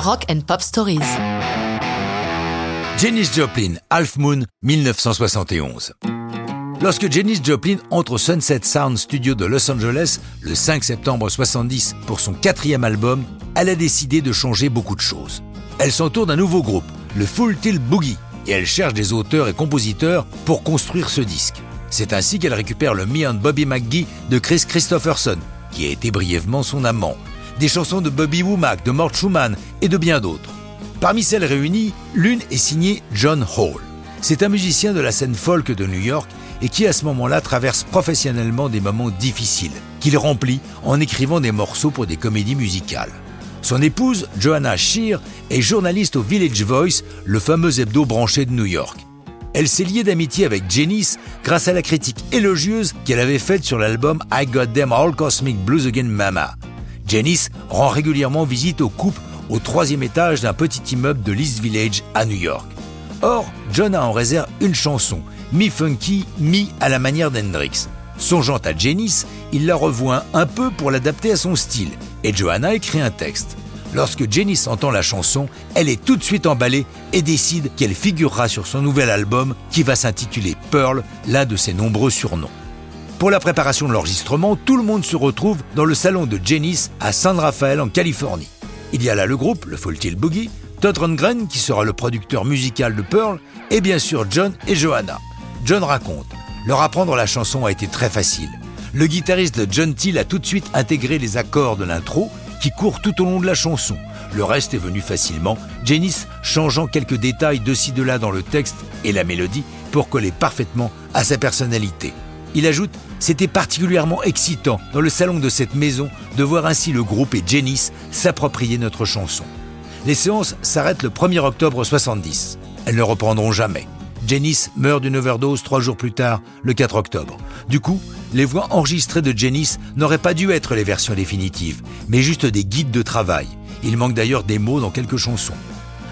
Rock and Pop Stories. Janis Joplin, Half Moon, 1971. Lorsque Janis Joplin entre au Sunset Sound Studio de Los Angeles le 5 septembre 70 pour son quatrième album, elle a décidé de changer beaucoup de choses. Elle s'entoure d'un nouveau groupe, le Full Tilt Boogie, et elle cherche des auteurs et compositeurs pour construire ce disque. C'est ainsi qu'elle récupère le Me and Bobby McGee de Chris Christopherson, qui a été brièvement son amant, des chansons de Bobby Womack, de Mort Schumann et de bien d'autres. Parmi celles réunies, l'une est signée John Hall. C'est un musicien de la scène folk de New York et qui à ce moment-là traverse professionnellement des moments difficiles, qu'il remplit en écrivant des morceaux pour des comédies musicales. Son épouse, Joanna Shear, est journaliste au Village Voice, le fameux hebdo branché de New York. Elle s'est liée d'amitié avec Janice grâce à la critique élogieuse qu'elle avait faite sur l'album I Got Them All Cosmic Blues Again Mama. Janice rend régulièrement visite au couple au troisième étage d'un petit immeuble de l'East Village à New York. Or, John a en réserve une chanson, mi-funky, mi à la manière d'Hendrix. Songeant à Janice, il la revoit un peu pour l'adapter à son style, et Johanna écrit un texte. Lorsque Janice entend la chanson, elle est tout de suite emballée et décide qu'elle figurera sur son nouvel album qui va s'intituler Pearl, l'un de ses nombreux surnoms. Pour la préparation de l'enregistrement, tout le monde se retrouve dans le salon de Janice à San Rafael en Californie. Il y a là le groupe, le Full Tilt Boogie, Todd Rundgren qui sera le producteur musical de Pearl et bien sûr John et Johanna. John raconte Leur apprendre la chanson a été très facile. Le guitariste John Till a tout de suite intégré les accords de l'intro qui courent tout au long de la chanson. Le reste est venu facilement, Janice changeant quelques détails de ci de là dans le texte et la mélodie pour coller parfaitement à sa personnalité. Il ajoute C'était particulièrement excitant dans le salon de cette maison de voir ainsi le groupe et Janice s'approprier notre chanson. Les séances s'arrêtent le 1er octobre 70. Elles ne reprendront jamais. Janice meurt d'une overdose trois jours plus tard, le 4 octobre. Du coup, les voix enregistrées de Janice n'auraient pas dû être les versions définitives, mais juste des guides de travail. Il manque d'ailleurs des mots dans quelques chansons.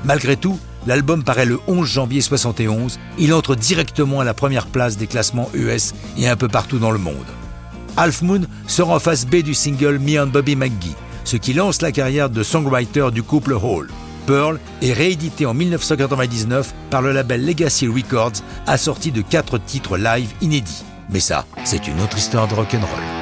Malgré tout, l'album paraît le 11 janvier 71. Il entre directement à la première place des classements US et un peu partout dans le monde. Half Moon sera en face B du single Me and Bobby McGee, ce qui lance la carrière de songwriter du couple Hall. Pearl est réédité en 1999 par le label Legacy Records, assorti de quatre titres live inédits. Mais ça, c'est une autre histoire de rock'n'roll.